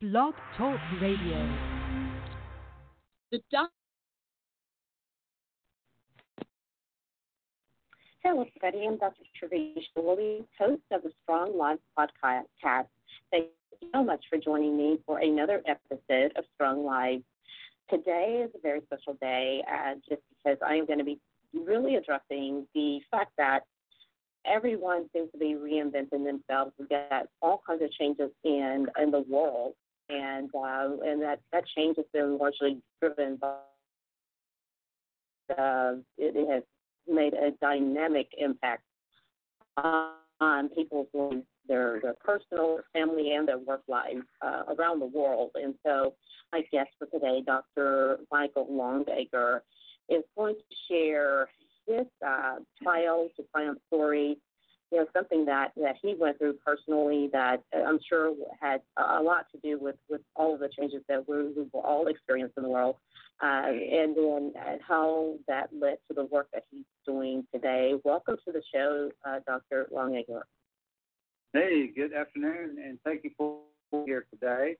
Blog Talk Radio. The doc- Hello, everybody. I'm Dr. Trevicia Williams, host of the Strong Life podcast. Thank you so much for joining me for another episode of Strong Life. Today is a very special day uh, just because I am going to be really addressing the fact that everyone seems to be reinventing themselves. We've got all kinds of changes in in the world, and uh, and that that change has been largely driven by uh, it, it has made a dynamic impact on, people's lives, their their personal, their family, and their work lives uh, around the world. And so, my guest for today, Dr. Michael Longacre, is going to share his uh, trial to triumph story. You know, something that that he went through personally that I'm sure had a lot to do with with all of the changes that we, we will all experience in the world, uh, and then and how that led to the work that he's doing today. Welcome to the show, uh, Dr. Longacre. Hey, good afternoon, and thank you for being here today.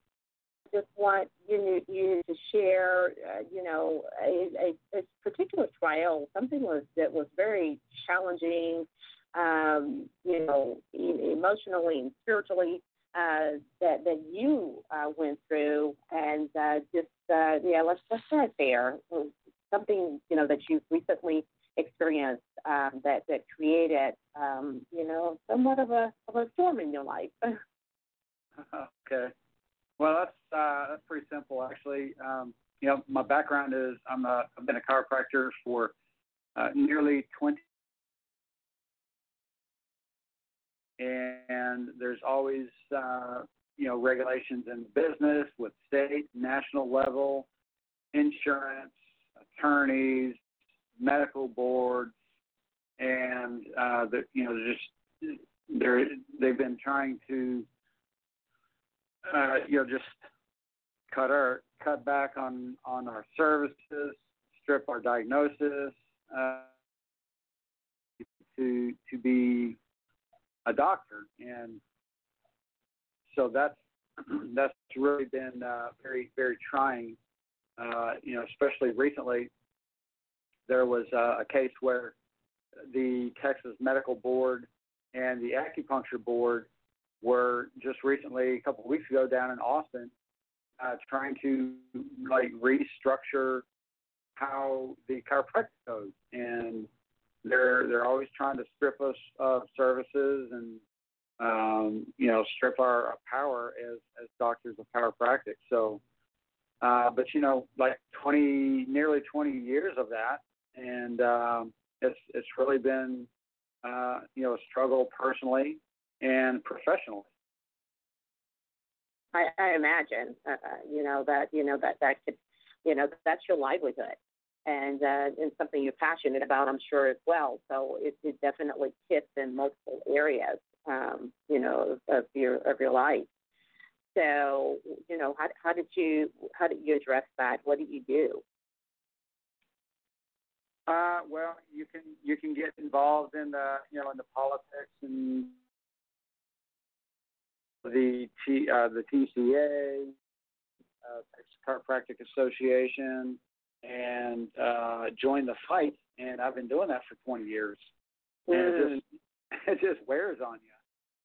I just want you you to share, uh, you know, a, a, a particular trial, something was that was very challenging, um, you know, emotionally and spiritually, uh, that that you uh, went through, and uh, just uh, yeah, let's let's start there. Something you know that you recently experienced um, that that created, um, you know, somewhat of a of a storm in your life. okay. Well, that's uh, that's pretty simple, actually. Um, you know, my background is I'm a I've been a chiropractor for uh, nearly 20, and there's always uh, you know regulations in business with state, national level, insurance, attorneys, medical boards, and uh, the, you know just they're they've been trying to uh, you know just cut our cut back on on our services, strip our diagnosis uh, to to be a doctor, and so that's that's really been uh, very very trying. Uh, you know, especially recently, there was uh, a case where the Texas Medical Board and the Acupuncture Board were just recently, a couple of weeks ago, down in Austin, uh, trying to like restructure how the chiropractic goes, and they're they're always trying to strip us of services and um, you know strip our, power as as doctors of chiropractic. So, uh, but you know, like 20, nearly 20 years of that, and um, it's it's really been uh, you know a struggle personally and professionally. I, I imagine, uh, uh, you know that you know that that could, you know that's your livelihood, and uh, and something you're passionate about, I'm sure as well. So it, it definitely hits in multiple areas, um, you know, of your of your life. So you know, how how did you how did you address that? What did you do? Uh, well, you can you can get involved in the you know in the politics and the T, uh, the TCA, uh, Chiropractic Association, and uh, join the fight. And I've been doing that for 20 years, and it Mm. just it just wears on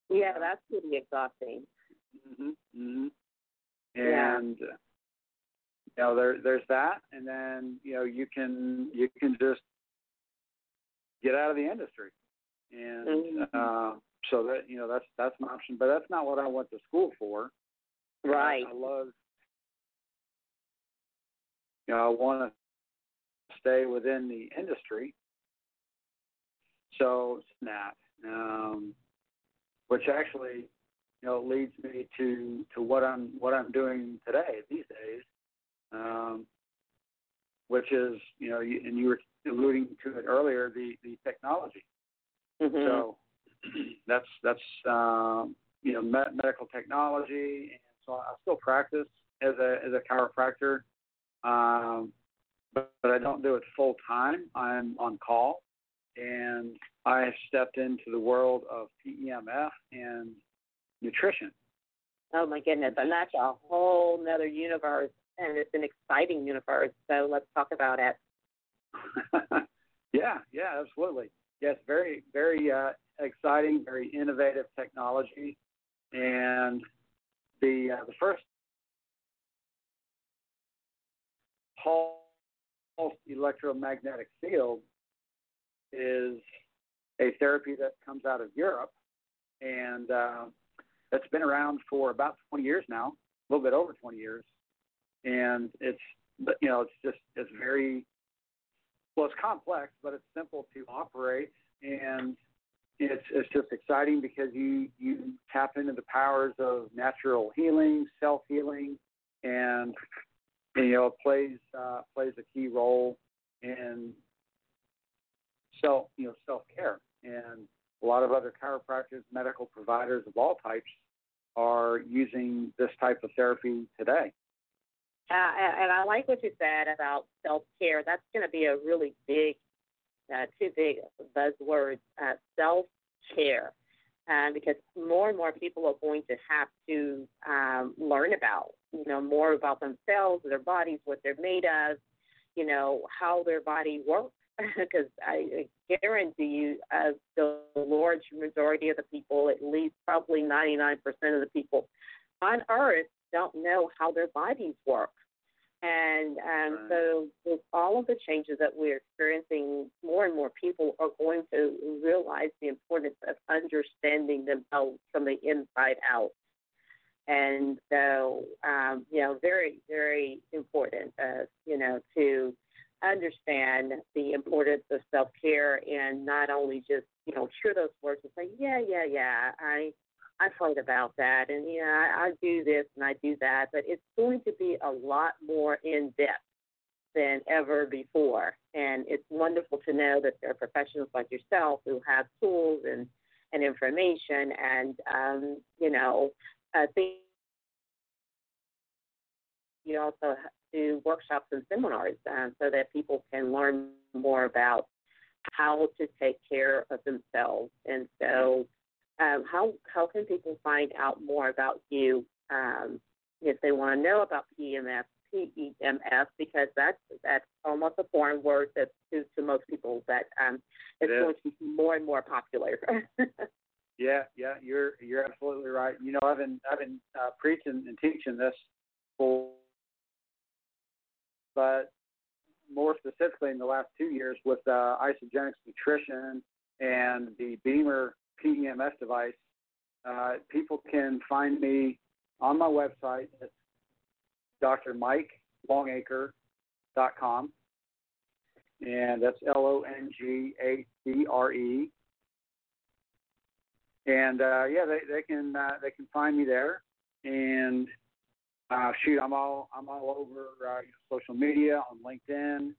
you. Yeah, that's pretty exhausting. hmm hmm And uh, you know there there's that, and then you know you can you can just get out of the industry, and Mhm. uh, so that you know that's that's an option, but that's not what I went to school for. Right. I, I love you know I want to stay within the industry. So snap, um, which actually you know leads me to to what I'm what I'm doing today these days, um, which is you know you, and you were alluding to it earlier the the technology. Mhm. So that's that's um, you know med- medical technology, and so I still practice as a as a chiropractor, um, but, but I don't do it full time. I'm on call, and I have stepped into the world of PEMF and nutrition. Oh my goodness, and that's a whole nother universe, and it's an exciting universe. So let's talk about it. yeah, yeah, absolutely. Yes, very, very uh, exciting, very innovative technology, and the uh, the first pulse electromagnetic field is a therapy that comes out of Europe, and uh, that's been around for about 20 years now, a little bit over 20 years, and it's you know it's just it's very well it's complex, but it's simple to operate, and it's it's just exciting because you you tap into the powers of natural healing, self healing, and, and you know it plays uh, plays a key role in self you know self care and a lot of other chiropractors, medical providers of all types are using this type of therapy today. Uh, and I like what you said about self care. That's going to be a really big, uh, two big buzzwords: uh, self care, uh, because more and more people are going to have to um, learn about, you know, more about themselves, their bodies, what they're made of, you know, how their body works because I guarantee you, as the large majority of the people, at least probably 99% of the people on Earth, don't know how their bodies work. And um, right. so, with all of the changes that we're experiencing, more and more people are going to realize the importance of understanding themselves from the inside out. And so, um, you know, very, very important, uh, you know, to understand the importance of self care and not only just you know hear those words and say yeah yeah yeah I I've heard about that and yeah I, I do this and I do that but it's going to be a lot more in depth than ever before. And it's wonderful to know that there are professionals like yourself who have tools and and information and um, you know uh, think you also do workshops and seminars um, so that people can learn more about how to take care of themselves. And so, um, how how can people find out more about you um, if they want to know about PEMF? PEMF because that's that's almost a foreign word that to, to most people that um, it's it going to be more and more popular. yeah, yeah, you're you're absolutely right. You know, I've been I've been uh, preaching and teaching this for but more specifically in the last two years with uh, Isagenix Nutrition and the Beamer PEMF device, uh, people can find me on my website. It's drmikelongacre.com, and that's L O N G A C R E. And uh, yeah, they, they can uh, they can find me there, and uh, shoot, I'm all I'm all over uh, social media on LinkedIn.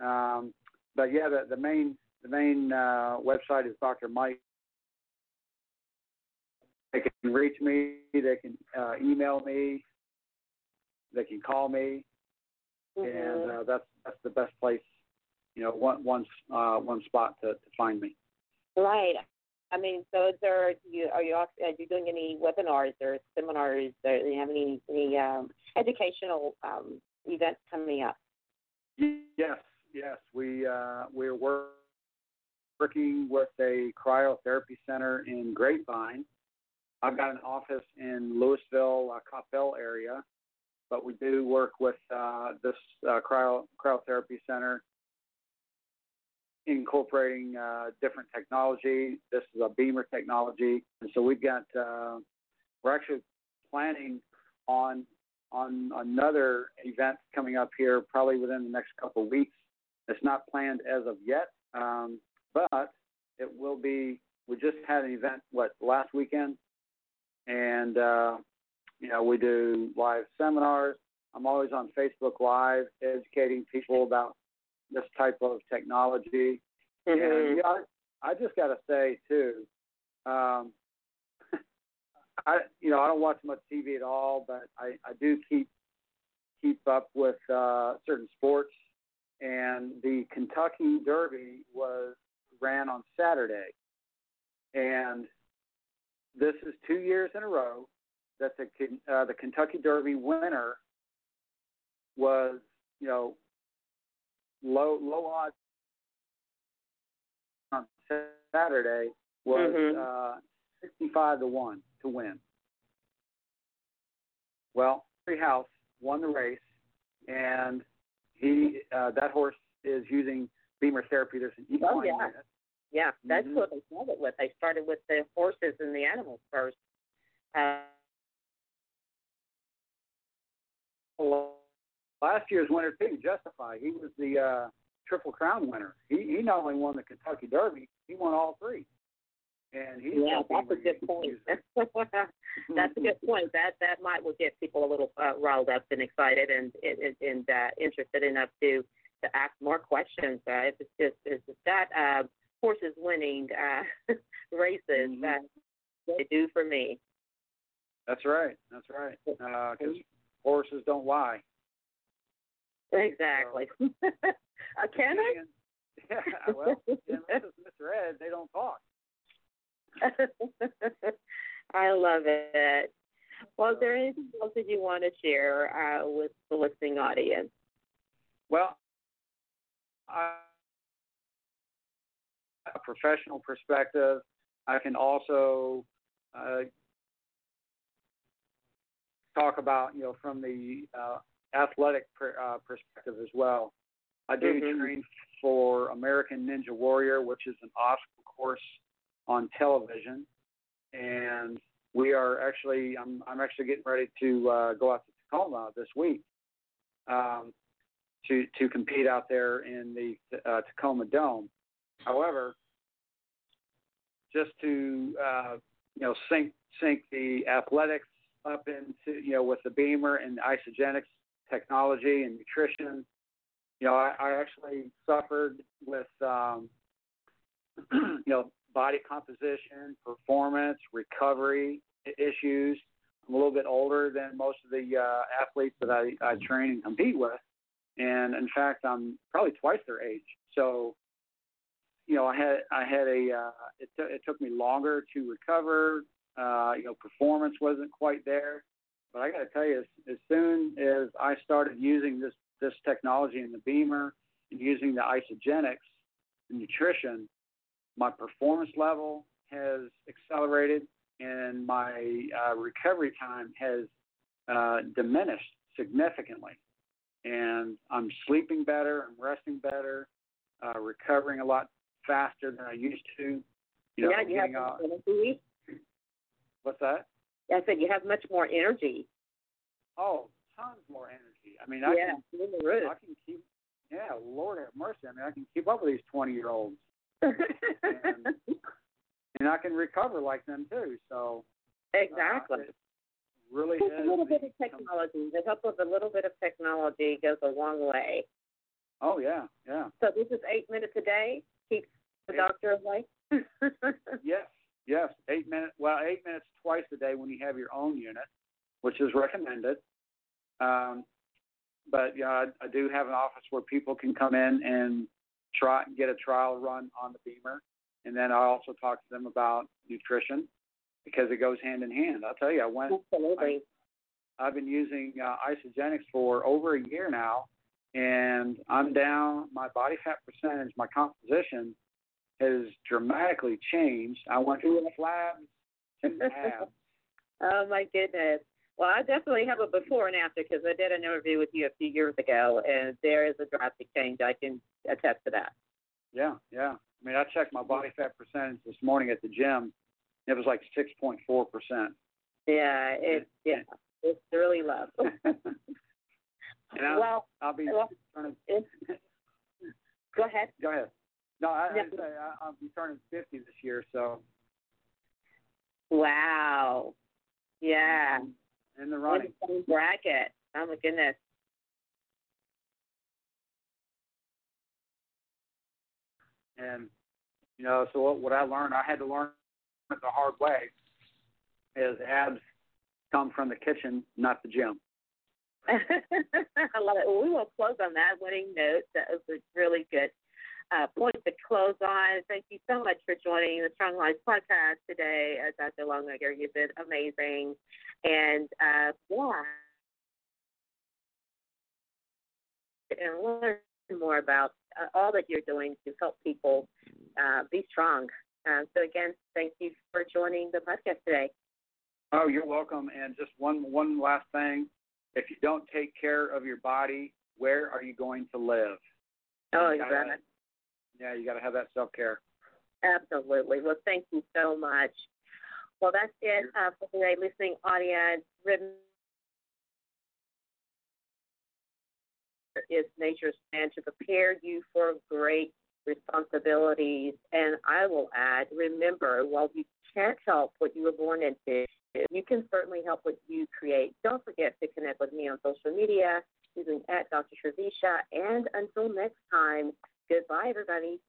Um, but yeah, the, the main the main uh, website is Dr. Mike. They can reach me. They can uh, email me. They can call me, mm-hmm. and uh, that's that's the best place. You know, one one uh, one spot to, to find me. Right. I mean, so is there? You, are you are you doing any webinars or seminars? Or do you have any any um, educational um, events coming up? Yes, yes. We uh, we're work, working with a cryotherapy center in Grapevine. I've got an office in Lewisville, uh, Coppell area, but we do work with uh, this uh, cryo cryotherapy center incorporating uh, different technology. This is a beamer technology, and so we've got uh, we're actually planning on on another event coming up here probably within the next couple of weeks. It's not planned as of yet, um, but it will be. We just had an event what last weekend, and uh, you know we do live seminars. I'm always on Facebook Live educating people about this type of technology. Mm-hmm. And yeah, I, I just got to say too, um, I you know I don't watch much TV at all, but I, I do keep keep up with uh, certain sports. And the Kentucky Derby was ran on Saturday, and this is two years in a row that the uh, the Kentucky Derby winner was you know low low odds on Saturday was Mhm. uh, 65 to one to win. Well, Free House won the race, and he uh, that horse is using Beamer therapy. There's an equine Oh, yeah. unit. Yeah, that's Mhm. what they started with. They started with the horses and the animals first. Uh, Last year's winner too, Justify. He was the uh, Triple Crown winner. He he not only won the Kentucky Derby, he won all three. And he's yeah, that's a good point. that's a good point. That that might will get people a little uh, riled up and excited and and, and uh, interested enough to to ask more questions. Uh, if it's just if it's that uh, horses winning uh, races, Mhm. uh, they do for me. That's right. That's right. Because horses don't lie. Exactly. uh, can I? Yeah. Well, unless it's Mr. Ed, they don't talk. I love it. Well, is there anything else that you want to share uh, with the listening audience? Well, I, a professional perspective, I can also uh, talk about, you know, from the uh, athletic per, uh, perspective as well. I do Mhm. train for American Ninja Warrior, which is an obstacle course on television, and we are actually I'm I'm actually getting ready to uh, go out to Tacoma this week. Um, to to compete out there in the uh, Tacoma Dome. However, just to uh, you know sync sync the athletics up into you know with the Beamer and the Isagenix technology and nutrition. You know, I, I actually suffered with um, you know body composition, performance, recovery issues. I'm a little bit older than most of the uh, athletes that I, I train and compete with and in fact, I'm probably twice their age. So, you know, I had I had a uh, it, t- it took me longer to recover. Uh, you know, performance wasn't quite there, but I got to tell you, as, as soon as I started using this this technology in the Beamer and using the Isagenix, the nutrition, my performance level has accelerated, and my uh, recovery time has uh, diminished significantly and I'm sleeping better, I'm resting better, uh, recovering a lot faster than I used to. You know, yeah, you have getting out. more energy. What's that? I said you have much more energy. Oh, tons more energy. I mean, I yeah, can. I can keep. Yeah, Lord have mercy. I mean, I can keep up with these 20 year olds, and I can recover like them too. So uh, exactly. it really Just a little bit of technology. The help of a little bit of technology goes a long way. Oh yeah, yeah. So this is eight minutes a day. Keeps the Eight. doctor away. Yes, yes. Eight minutes. Well, eight minutes twice a day when you have your own unit, which is recommended. Um, but yeah, I, I do have an office where people can come in and try get a trial run on the Beamer, and then I also talk to them about nutrition because it goes hand in hand. I'll tell you, I went. Absolutely. I've been using uh, Isagenix for over a year now, and I'm down. My body fat percentage, my composition has dramatically changed. I went from flabs to abs. Oh my goodness. Well, I definitely have a before and after because I did an interview with you a few years ago, and there is a drastic change. I can attest to that. Yeah, yeah. I mean, I checked my body fat percentage this morning at the gym. It was like 6.4 percent. Yeah, it yeah, it's really low. And I'll, well, I'll be well, go ahead. Go ahead. No, I. I say I, I'll be turning 50 this year, so Wow. Yeah. Um, in the In running. the bracket. Oh my goodness. And you know, so what, what I learned, I had to learn the hard way, is abs come from the kitchen, not the gym. I love it. Well, we will close on that winning note. That was really good. Uh, point to close on. Thank you so much for joining the Strong Life podcast today, uh, Dr. Longnecker. You've been amazing. And uh, yeah. And learn more about uh, all that you're doing to help people uh, be strong. Uh, so again, thank you for joining the podcast today. Oh, you're welcome. And just one one last thing: if you don't take care of your body, where are you going to live? Oh, gotta, Yeah, you got to have that self care. Absolutely. Well, thank you so much. Well, that's it uh, for today, listening audience. Is nature's plan to prepare you for great responsibilities. And I will add, remember, while you can't help what you were born into, you can certainly help what you create. Don't forget to connect with me on social media using at Dr. Trevicia. And until next time, goodbye, everybody.